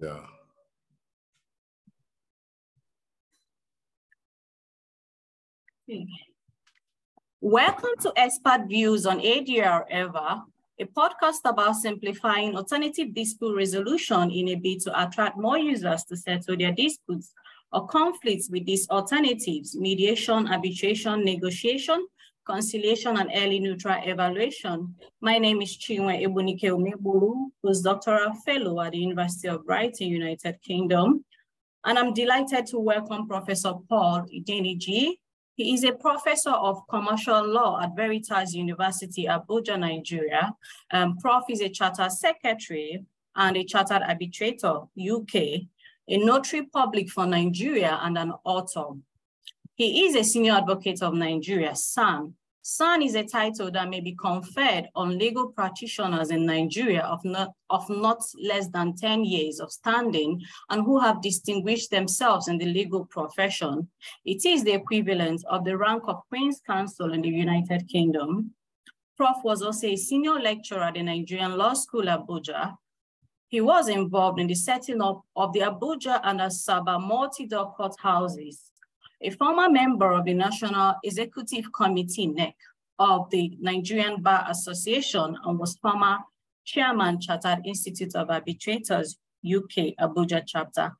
Yeah. Welcome to Expert Views on ADR Ever, a podcast about simplifying alternative dispute resolution in a bid to attract more users to settle their disputes or conflicts with these alternatives, mediation, arbitration, negotiation, conciliation, and early neutral evaluation. My name is Chinwe Ebunike Umebulu, postdoctoral fellow at the University of Brighton, United Kingdom. And I'm delighted to welcome Professor Paul Idornigie. He is a professor of commercial law at Veritas University, Abuja, Nigeria. Um, Prof is a chartered secretary and a chartered arbitrator, UK, a notary public for Nigeria and an author. He is a senior advocate of Nigeria, SAN. SAN is a title that may be conferred on legal practitioners in Nigeria of not, of not less than 10 years of standing and who have distinguished themselves in the legal profession. It is the equivalent of the rank of Queen's Counsel in the United Kingdom. Prof was also a senior lecturer at the Nigerian Law School, Abuja. He was involved in the setting up of the Abuja and Asaba multi-door courthouses a former member of the National Executive Committee, NEC, of the Nigerian Bar Association and was former chairman, Chartered Institute of Arbitrators, UK, Abuja chapter.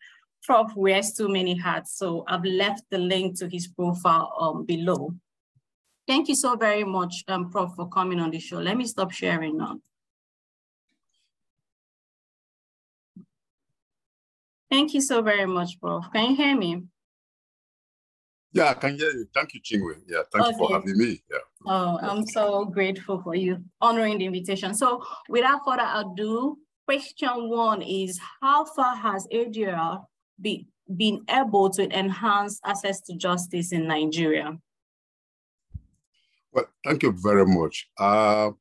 Prof wears too many hats, so I've left the link to his profile um, below. Thank you so very much, um, Prof, for coming on the show. Let me stop sharing now. Thank you so very much, Prof. Can you hear me? Yeah, I can hear you. Thank you, Chinwe. Yeah, thank okay. you for having me. Yeah. Oh, I'm so grateful for you honoring the invitation. So without further ado, question one is how far has ADR be, been able to enhance access to justice in Nigeria? Well, thank you very much. Uh,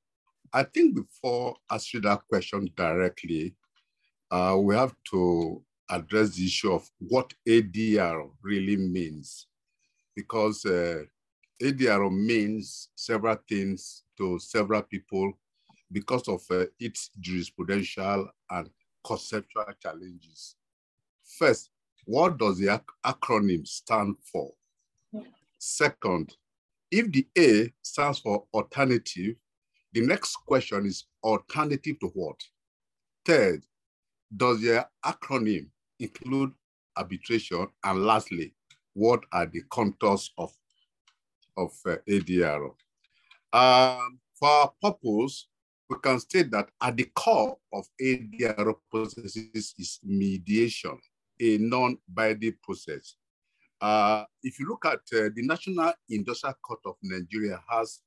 I think before answering that question directly, uh, we have to address the issue of what ADR really means because uh, ADR means several things to several people because of uh, its jurisprudential and conceptual challenges. First, what does the ac acronym stand for? Second, if the A stands for alternative, the next question is alternative to what? Third, does the acronym include arbitration? And lastly, what are the contours of, of uh, ADR. Um, for our purpose, we can state that at the core of ADR processes is mediation, a non-binding process. Uh, if you look at uh, the National Industrial Court of Nigeria has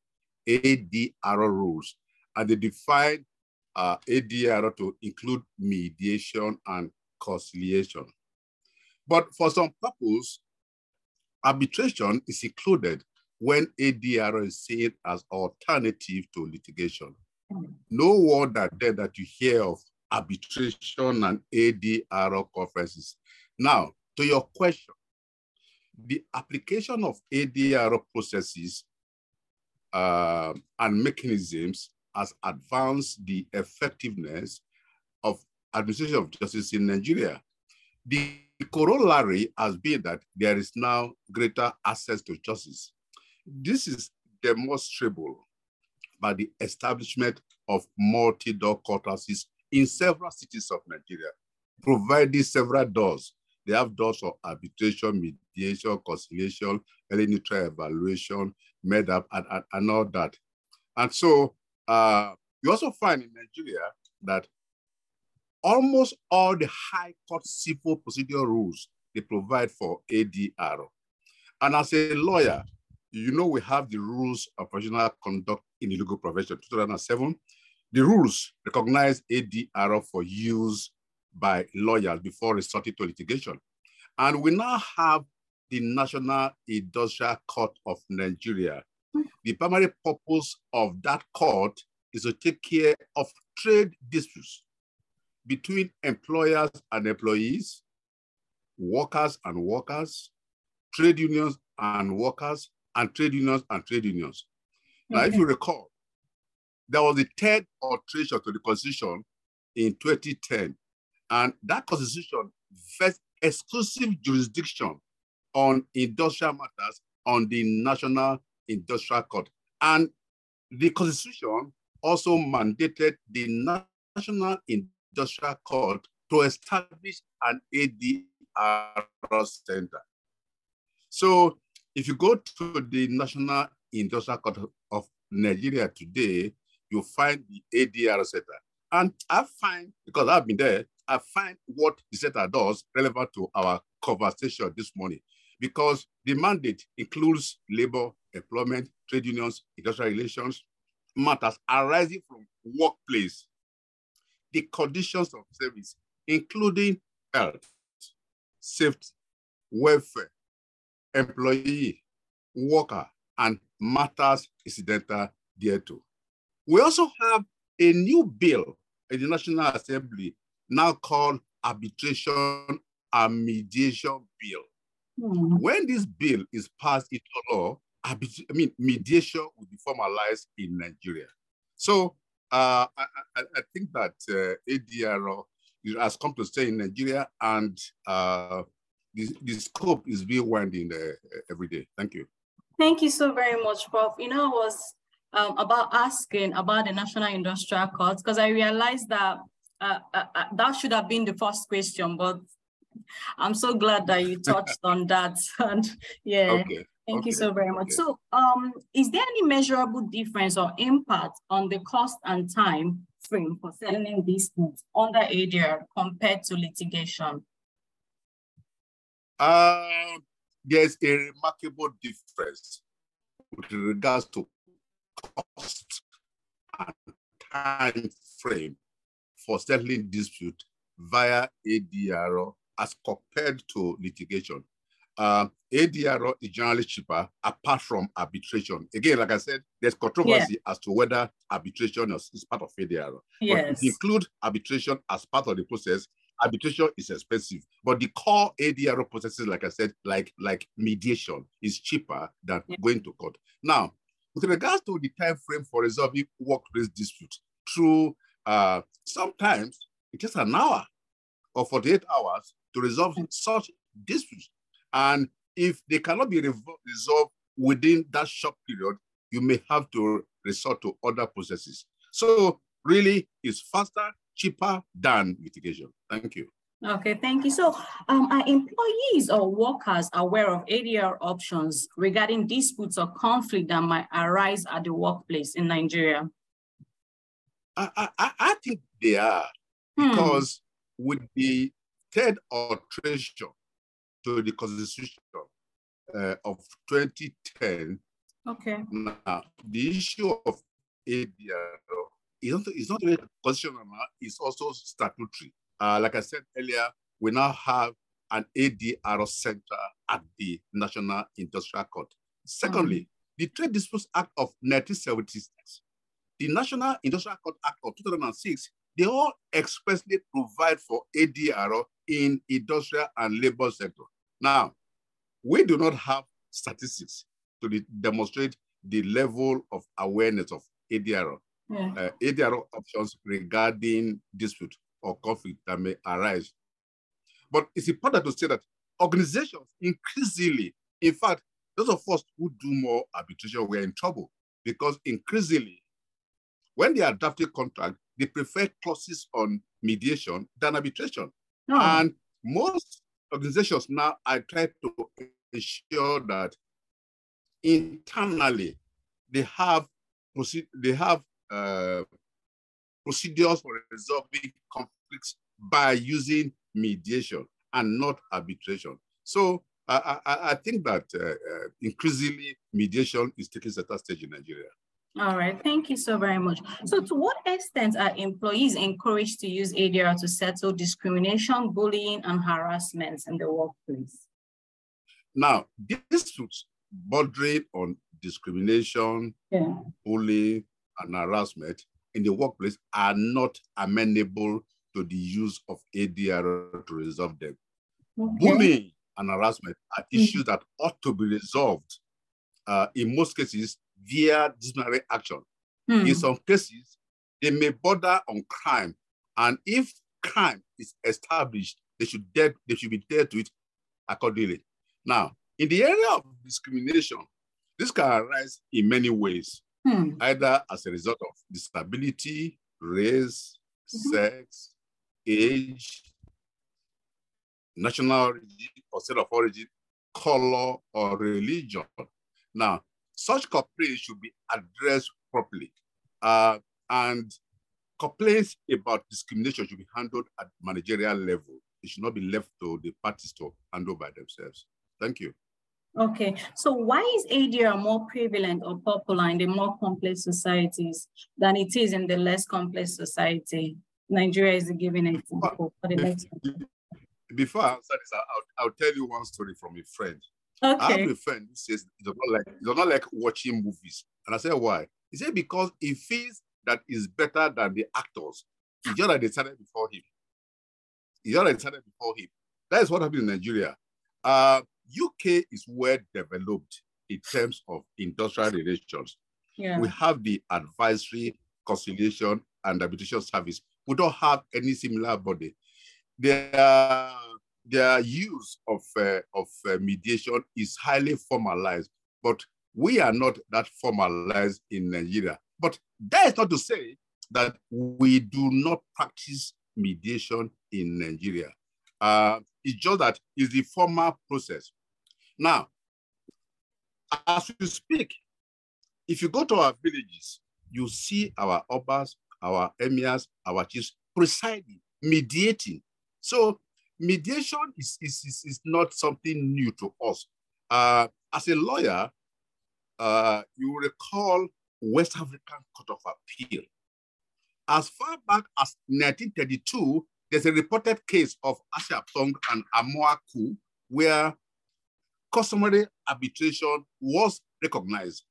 ADR rules, and they define uh, ADR to include mediation and conciliation. But for some purpose, Arbitration is included when ADR is seen as alternative to litigation. No word that that you hear of arbitration and ADR conferences. Now, to your question, the application of ADR processes uh, and mechanisms has advanced the effectiveness of administration of justice in Nigeria. The corollary has been that there is now greater access to justice. This is demonstrable by the establishment of multi-door courthouses in several cities of Nigeria, providing several doors. They have doors for arbitration, mediation, conciliation, early evaluation, MEDAP, and, and, and all that. And so uh, you also find in Nigeria that almost all the high court civil procedure rules they provide for ADR. And as a lawyer, you know we have the rules of professional conduct in the legal profession, 2007. The rules recognize ADR for use by lawyers before resorting to litigation. And we now have the National Industrial Court of Nigeria. The primary purpose of that court is to take care of trade disputes between employers and employees, workers and workers, trade unions and workers, and trade unions and trade unions. Okay. Now, if you recall, there was a third alteration to the constitution in 2010, And that constitution vests exclusive jurisdiction on industrial matters on the National Industrial Court. And the constitution also mandated the National Industrial Court to establish an ADR center. So if you go to the National Industrial Court of Nigeria today, you find the ADR center. And I find, because I've been there, I find what the center does relevant to our conversation this morning because the mandate includes labor, employment, trade unions, industrial relations, matters arising from workplace, the conditions of service, including health, safety, welfare, employee, worker, and matters incidental thereto. We also have a new bill in the National Assembly now called Arbitration and Mediation Bill. Mm. When this bill is passed into law, I mean, mediation will be formalized in Nigeria. So uh, I, I, I, think that uh, ADR has come to stay in Nigeria and uh, the, the scope is being winding uh, every day. Thank you. Thank you so very much, Prof. You know, I was um, about asking about the National Industrial Court because I realized that uh, uh, uh, that should have been the first question, but I'm so glad that you touched on that. And yeah, okay. thank okay. you so very much. Okay. So, um, is there any measurable difference or impact on the cost and time frame for settling disputes under ADR compared to litigation? Uh, there's a remarkable difference with regards to cost and time frame for settling dispute via ADR as compared to litigation. Uh, ADR is generally cheaper apart from arbitration. Again, like I said, there's controversy yeah. as to whether arbitration is, is part of ADR. Yes. But if you include arbitration as part of the process, arbitration is expensive. But the core ADR processes, like I said, like, like mediation, is cheaper than yeah. going to court. Now, with regards to the time frame for resolving workplace dispute, through uh, sometimes it takes an hour or 48 hours to resolve such disputes. And if they cannot be resolved within that short period, you may have to resort to other processes. So really, it's faster, cheaper than litigation. Thank you. Okay, thank you. So um, are employees or workers aware of ADR options regarding disputes or conflict that might arise at the workplace in Nigeria? I, I, I think they are hmm. because with the third alteration to the constitution uh, of 2010, okay. now the issue of ADR is not, really constitutional, it's also statutory. Uh, like I said earlier, we now have an ADR center at the National Industrial Court. Secondly, mm the Trade Disputes Act of 1976, the National Industrial Court Act of 2006, they all expressly provide for ADR in industrial and labor sector. Now, we do not have statistics to demonstrate the level of awareness of ADR, yeah. uh, options regarding dispute or conflict that may arise. But it's important to say that organizations increasingly, in fact, those of us who do more arbitration, we're in trouble because increasingly, when they are drafting contract, they prefer clauses on mediation than arbitration. And most organizations now I try to ensure that internally they have they have uh, procedures for resolving conflicts by using mediation and not arbitration. So I, I, I think that uh, uh, increasingly mediation is taking center stage in Nigeria. All right, thank you so very much. So to what extent are employees encouraged to use ADR to settle discrimination, bullying, and harassment in the workplace? Now, disputes bordering on discrimination, yeah. bullying, and harassment in the workplace are not amenable to the use of ADR to resolve them. Okay. Bullying and harassment are mm-hmm. issues that ought to be resolved uh, in most cases via disciplinary action. Hmm. In some cases, they may border on crime. And if crime is established, they should dead, they should be dealt to it accordingly. Now, in the area of discrimination, this can arise in many ways, hmm. either as a result of disability, race, mm-hmm. sex, age, national origin or state of origin, color, or religion. Now, such complaints should be addressed properly. Uh, and complaints about discrimination should be handled at managerial level. It should not be left to the parties to handle by themselves. Thank you. Okay, so why is ADR more prevalent or popular in the more complex societies than it is in the less complex society? Nigeria is a given example for the next one. Before I answer this, I'll, I'll tell you one story from a friend. Okay. I have a friend who says he does not like does not like watching movies. And I said, why? He said because he feels that is better than the actors. He just like they started before him. He just like they started before him. That is what happened in Nigeria. Uh, UK is well developed in terms of industrial relations. Yeah. We have the advisory, conciliation, and arbitration service. We don't have any similar body. Their, their use of, uh, of uh, mediation is highly formalized, but we are not that formalized in Nigeria. But that is not to say that we do not practice mediation in Nigeria. Uh, it's just that it's the formal process. Now, as we speak, if you go to our villages, you see our obas, our emirs, our chiefs presiding, mediating. So mediation is, is, is, is not something new to us. Uh, as a lawyer, uh, you recall West African Court of Appeal. As far back as 1932, there's a reported case of Assampong and Amuaku where customary arbitration was recognized.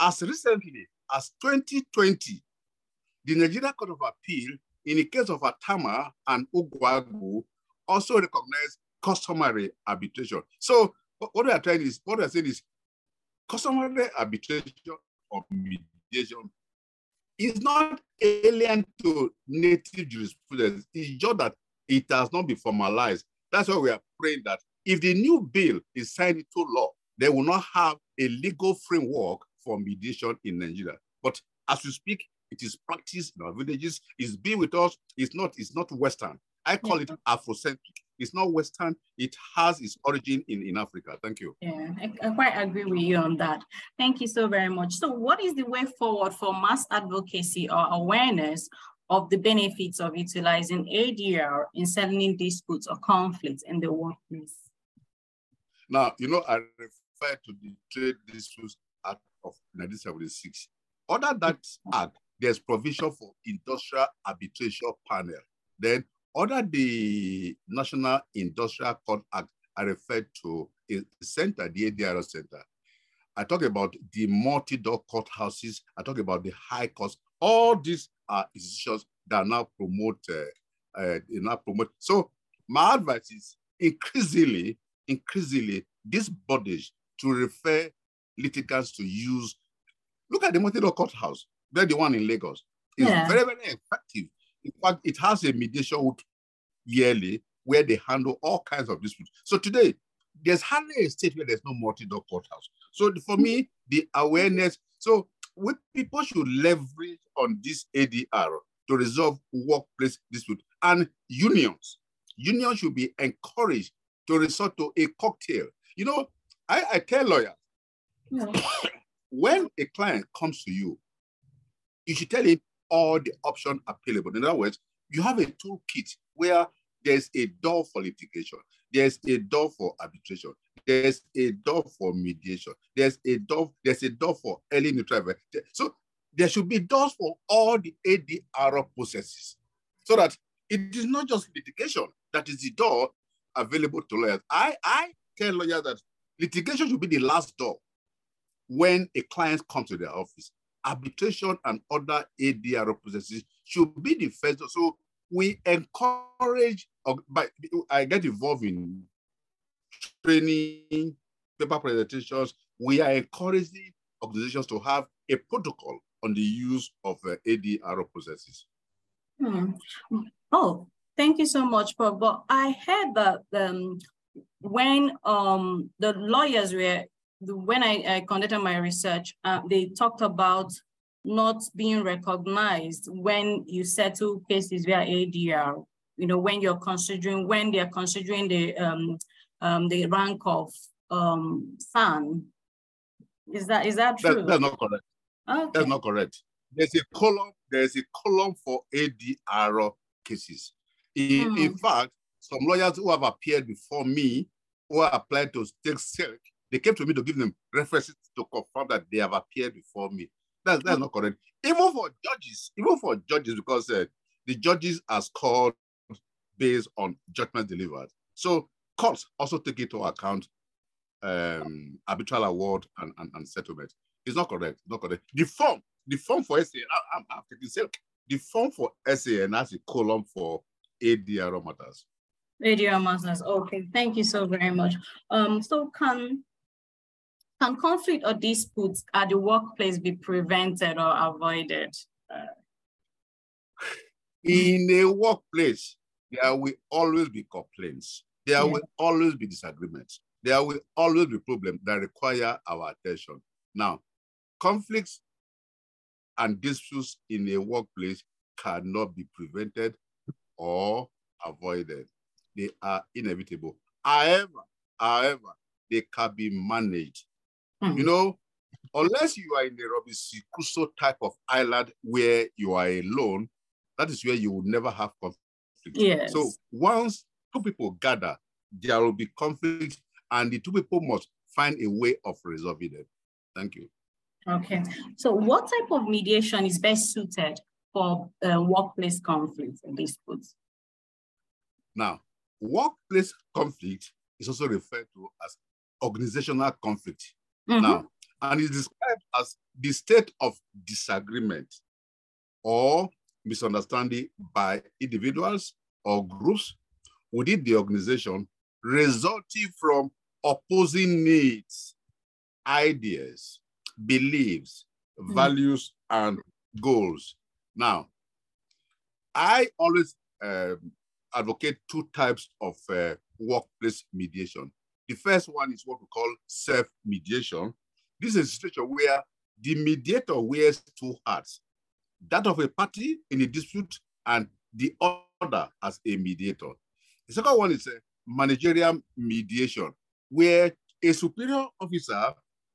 As recently as 2020, the Nigeria Court of Appeal, in the case of Atama and Ugwagu, also recognized customary arbitration. So what we are trying is, what we are saying is, customary arbitration or mediation is not alien to native jurisprudence. It's just that it has not been formalized. That's why we are praying that if the new bill is signed into law, they will not have a legal framework for mediation in Nigeria. But as we speak, it is practiced in our villages. It's been with us. It's not. It's not Western. I call it Afrocentric. It's not Western. It has its origin in, in Africa. Thank you. Yeah, I, I, quite agree with you on that. Thank you so very much. So what is the way forward for mass advocacy or awareness of the benefits of utilizing ADR in settling disputes or conflicts in the workplace? Now, you know, I refer to the Trade Disputes Act of 1976. Under that act, there's provision for industrial arbitration panel. Then under the National Industrial Court Act, I refer to a center, the ADR Center. I talk about the multi-door courthouses. I talk about the high cost. All these are institutions that now promote, uh, uh, now promote. So my advice is increasingly increasingly these bodies to refer litigants to use. Look at the multi-door Courthouse, they're the one in Lagos. It's yeah. very, very effective. In fact, it has a mediation yearly where they handle all kinds of disputes. So today, there's hardly a state where there's no multi-door courthouse. So for me, the awareness, so we, people should leverage on this ADR to resolve workplace dispute and unions. Unions should be encouraged to resort to a cocktail. You know, I, I tell lawyers, yeah. when a client comes to you, you should tell him all the options available. In other words, you have a toolkit where there's a door for litigation, there's a door for arbitration, there's a door for mediation, there's a door, there's a door for early neutral. So there should be doors for all the ADR processes so that it is not just litigation that is the door available to lawyers. I, I tell lawyers that litigation should be the last door when a client comes to their office. Arbitration and other ADR processes should be the first. So we encourage, but I get involved in training, paper presentations. We are encouraging organizations to have a protocol on the use of uh, ADR processes. Hmm. Oh, Thank you so much, Prof. But I heard that um, when um, the lawyers were, when I, I conducted my research, uh, they talked about not being recognized when you settle cases via ADR, you know, when you're considering, when they're considering the, um, um, the rank of um, SAN. Is that, is that true? That, that's not correct. Okay. That's not correct. There's a column, there's a column for ADR cases. In, mm. in fact, some lawyers who have appeared before me, who applied to take silk, they came to me to give them references to confirm that they have appeared before me. That's, that's not correct. Even for judges, even for judges, because uh, the judges are scored based on judgment delivered. So courts also take into account um, arbitral award and, and, and settlement. It's not correct. Not correct. The form, the form for SAN, I, I'm, I'm taking silk. The form for SAN has a column for ADR matters. ADR matters. Okay, thank you so very much. Um, so can can conflict or disputes at the workplace be prevented or avoided? In a workplace, there will always be complaints. There yeah. will always be disagreements. There will always be problems that require our attention. Now, conflicts and disputes in a workplace cannot be prevented or avoided. They are inevitable. However, however, they can be managed. Mm. You know, unless you are in a Robinson Crusoe type of island where you are alone, that is where you will never have conflict. Yes. So once two people gather, there will be conflict, and the two people must find a way of resolving it. Thank you. Okay. So what type of mediation is best suited for uh, workplace conflicts and disputes? Now, workplace conflict is also referred to as organizational conflict. Mm -hmm. Now, and is described as the state of disagreement or misunderstanding by individuals or groups within the organization resulting from opposing needs, ideas, beliefs, mm. values, and goals. Now, I always um, advocate two types of uh, workplace mediation. The first one is what we call self-mediation. This is a situation where the mediator wears two hats, that of a party in a dispute and the other as a mediator. The second one is a managerial mediation, where a superior officer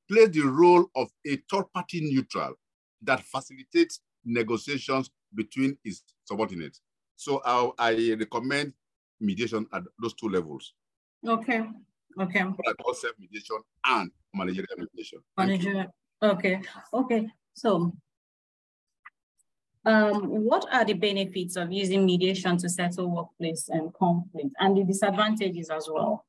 plays the role of a third party neutral that facilitates negotiations between his subordinates. So I, I recommend mediation at those two levels. Okay. Okay. But self-mediation and managerial mediation. Managerial. Okay. Okay. So um, what are the benefits of using mediation to settle workplace and conflict and the disadvantages as well?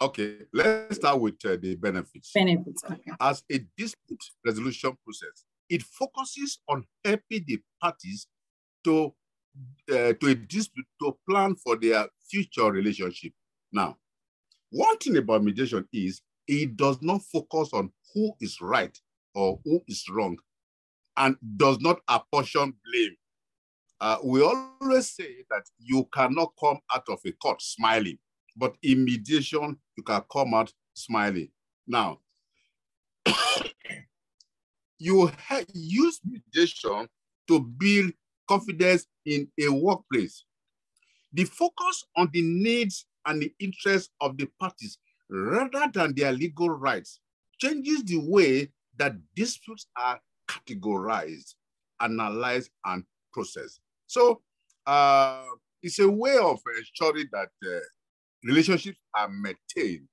Okay, let's start with uh, the benefits. Benefits, okay. As a dispute resolution process, it focuses on helping the parties to, uh, to a dispute to plan for their future relationship. Now, one thing about mediation is it does not focus on who is right or who is wrong and does not apportion blame. Uh, we always say that you cannot come out of a court smiling but in mediation, you can come out smiling. Now, you use mediation to build confidence in a workplace. The focus on the needs and the interests of the parties rather than their legal rights changes the way that disputes are categorized, analyzed, and processed. So uh, it's a way of ensuring that uh, relationships are maintained,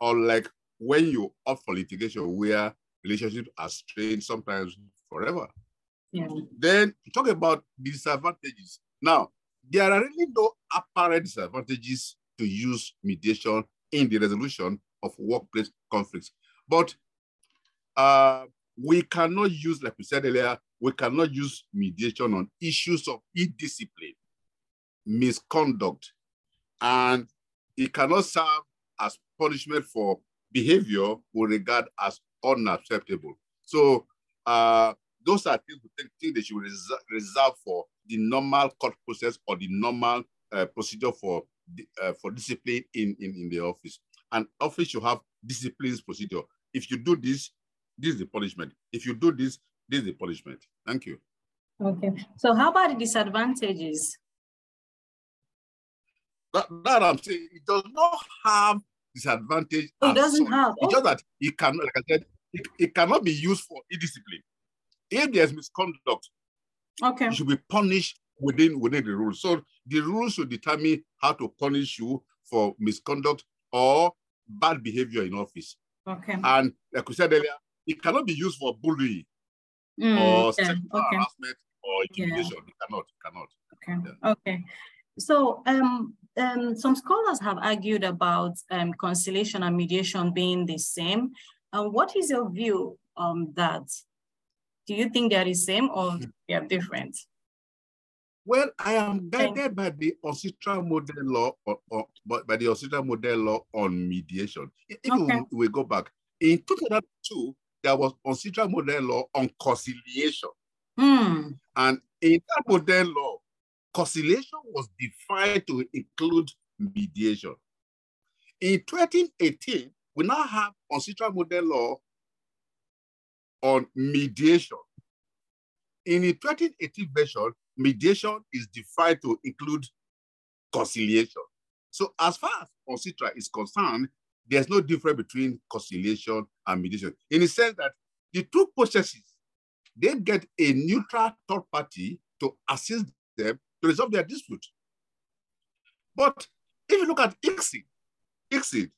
unlike when you opt for litigation where relationships are strained sometimes forever. Yeah. Then talk about disadvantages. Now, there are really no apparent disadvantages to use mediation in the resolution of workplace conflicts. But uh, we cannot use, like we said earlier, we cannot use mediation on issues of indiscipline, misconduct, and it cannot serve as punishment for behavior we regard as unacceptable. So uh, those are things think they should reserve, reserve for the normal court process or the normal uh, procedure for uh, for discipline in, in, in the office. An office should have disciplines procedure. If you do this, this is the punishment. If you do this, this is the punishment. Thank you. Okay. So how about the disadvantages? That, that I'm saying, it does not have disadvantage. It doesn't such. have. It's just that it cannot, like I said, it, it cannot be used for indiscipline. If there's misconduct, okay, you should be punished within within the rules. So the rules should determine how to punish you for misconduct or bad behavior in office. Okay. And like we said earlier, it cannot be used for bullying mm, or yeah. sexual okay. harassment or intimidation. Yeah. It cannot. It cannot. Okay. Yeah. Okay. So um, um, some scholars have argued about um, conciliation and mediation being the same. What is your view on that? Do you think they are the same or hmm. they are different? Well, I am guided by the UNCITRAL model law, or, or, by the UNCITRAL model law on mediation. If okay. we, we, go back, in 2002, there was UNCITRAL model law on conciliation. Mm. And in that model law, conciliation was defined to include mediation. In 2018, we now have UNCITRAL model law on mediation. In the 2018 version, mediation is defined to include conciliation. So as far as UNCITRAL is concerned, there's no difference between conciliation and mediation in the sense that the two processes, they get a neutral third party to assist them to resolve their dispute. But if you look at ICSID, ICSID,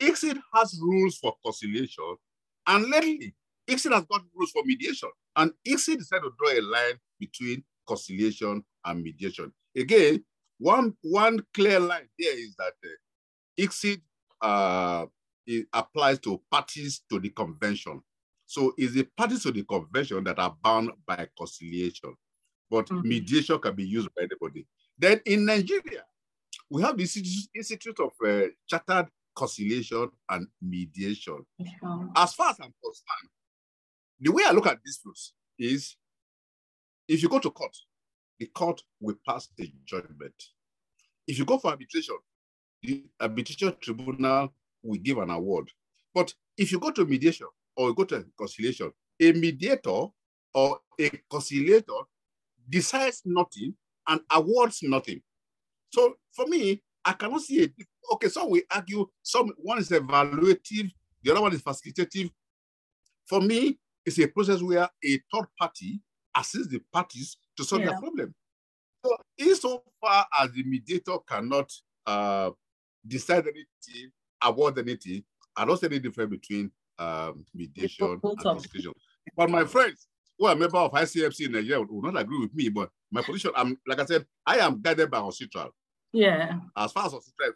ICSID has rules for conciliation, and lately, ICSID has got rules for mediation, and ICSID decided to draw a line between conciliation and mediation. Again, one, one clear line there is that uh, ICSID uh, applies to parties to the convention. So it's the parties to the convention that are bound by conciliation but mm -hmm. mediation can be used by anybody. Then in Nigeria, we have the Institute of uh, Chartered Conciliation and Mediation. As far as I'm concerned, the way I look at disputes is if you go to court, the court will pass a judgment. If you go for arbitration, the arbitration tribunal will give an award. But if you go to mediation or you go to conciliation, a mediator or a conciliator decides nothing and awards nothing. So for me, I cannot see it. Okay, so we argue, some one is evaluative, the other one is facilitative. For me, it's a process where a third party assists the parties to solve yeah. their problem. So insofar as the mediator cannot uh, decide anything, award anything, I don't see any difference between um, mediation and conciliation. But my friends, are a member of ICFC in Nigeria will not agree with me, but my position, I'm like I said, I am guided by UNCITRAL. Yeah. As far as UNCITRAL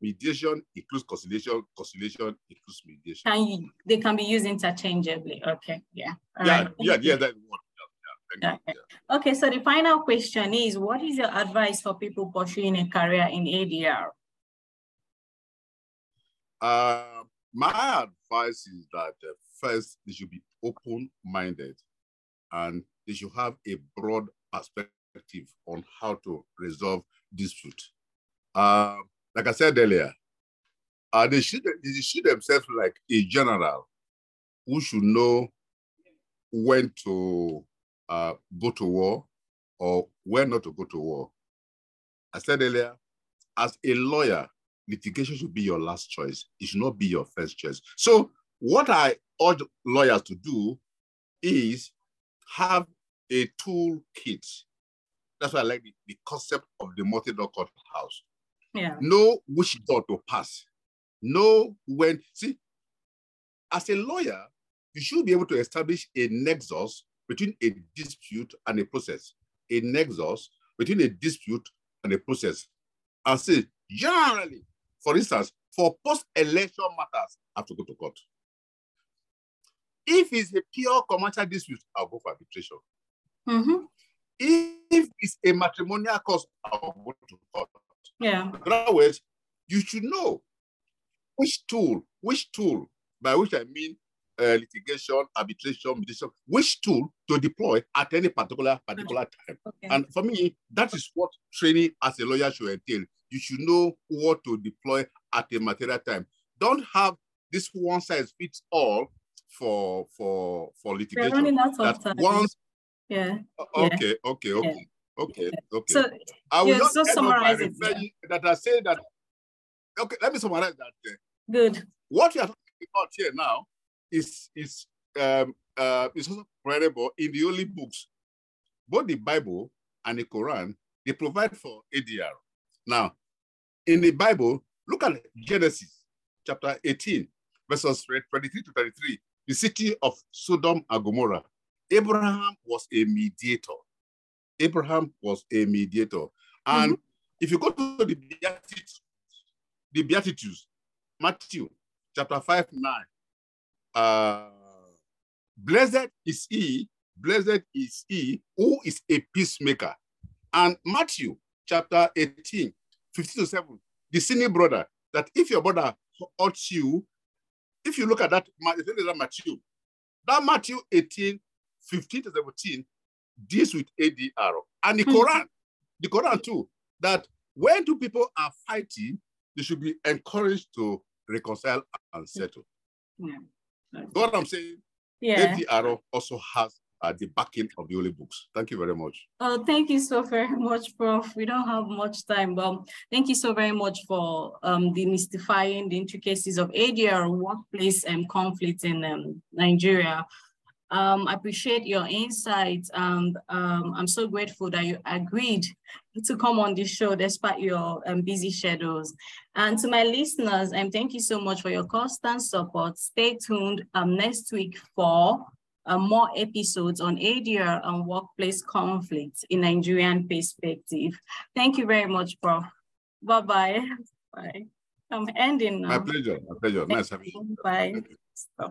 mediation includes conciliation, conciliation includes mediation. Can you, they can be used interchangeably. Okay. Yeah. All yeah, right. yeah, yeah, that one. Yeah, okay. Yeah. okay, so the final question is, what is your advice for people pursuing a career in ADR? Uh, my advice is that uh, first, they should be open-minded and they should have a broad perspective on how to resolve dispute. Uh, like I said earlier, uh, they, should, they should themselves like a general who should know when to uh, go to war or when not to go to war. I said earlier, as a lawyer, litigation should be your last choice. It should not be your first choice. So what I urge lawyers to do is have a toolkit. That's why I like the, the concept of the multi-door courthouse. Yeah. Know which door to pass. Know when, see, as a lawyer, you should be able to establish a nexus between a dispute and a process. A nexus between a dispute and a process. And say, generally, for instance, for post-election matters, I have to go to court. If it's a pure commercial dispute, I'll go for arbitration. Mm-hmm. If it's a matrimonial cause, I'll go to court. Yeah. In other words, you should know which tool, which tool, by which I mean uh, litigation, arbitration, mediation, which tool to deploy at any particular particular time. Okay. And for me, that is what training as a lawyer should entail. You should know what to deploy at a material time. Don't have this one size fits all for for for litigation. We're running out of time. Once, yeah. Okay, yeah. okay, okay. Yeah. Okay, okay. So, I will just summarize it. Yeah. That I say that. Okay, let me summarize that. Good. What you are talking about here now is is um uh is also credible in the holy books, both the Bible and the Quran. They provide for ADR. Now, in the Bible, look at Genesis chapter 18, verses 23 to 33. The city of Sodom and Gomorrah. Abraham was a mediator. Abraham was a mediator. And mm-hmm. if you go to the Beatitudes, the Beatitudes, Matthew chapter 5, 9, uh, blessed is he, blessed is he who is a peacemaker. And Matthew chapter 18, 15 to 7, the sinning brother, that if your brother hurts you, if you look at that, Matthew, that Matthew 18, 15 to 17 deals with ADR. And the hmm. Quran, the Quran too, that when two people are fighting, they should be encouraged to reconcile and settle. Yeah. what I'm saying? Yeah. ADR also has the backing of the holy books. Thank you very much. Oh, thank you so very much, Prof. We don't have much time, but thank you so very much for um, demystifying the intricacies of ADR workplace and conflict in um, Nigeria. Um, I appreciate your insights and um, I'm so grateful that you agreed to come on this show despite your um, busy schedules. And to my listeners, um, thank you so much for your constant support. Stay tuned um, next week for uh, more episodes on ADR and workplace conflicts in Nigerian perspective. Thank you very much, Prof. Bye-bye. Bye. I'm ending now. My pleasure. My pleasure. Thank nice having you. Bye.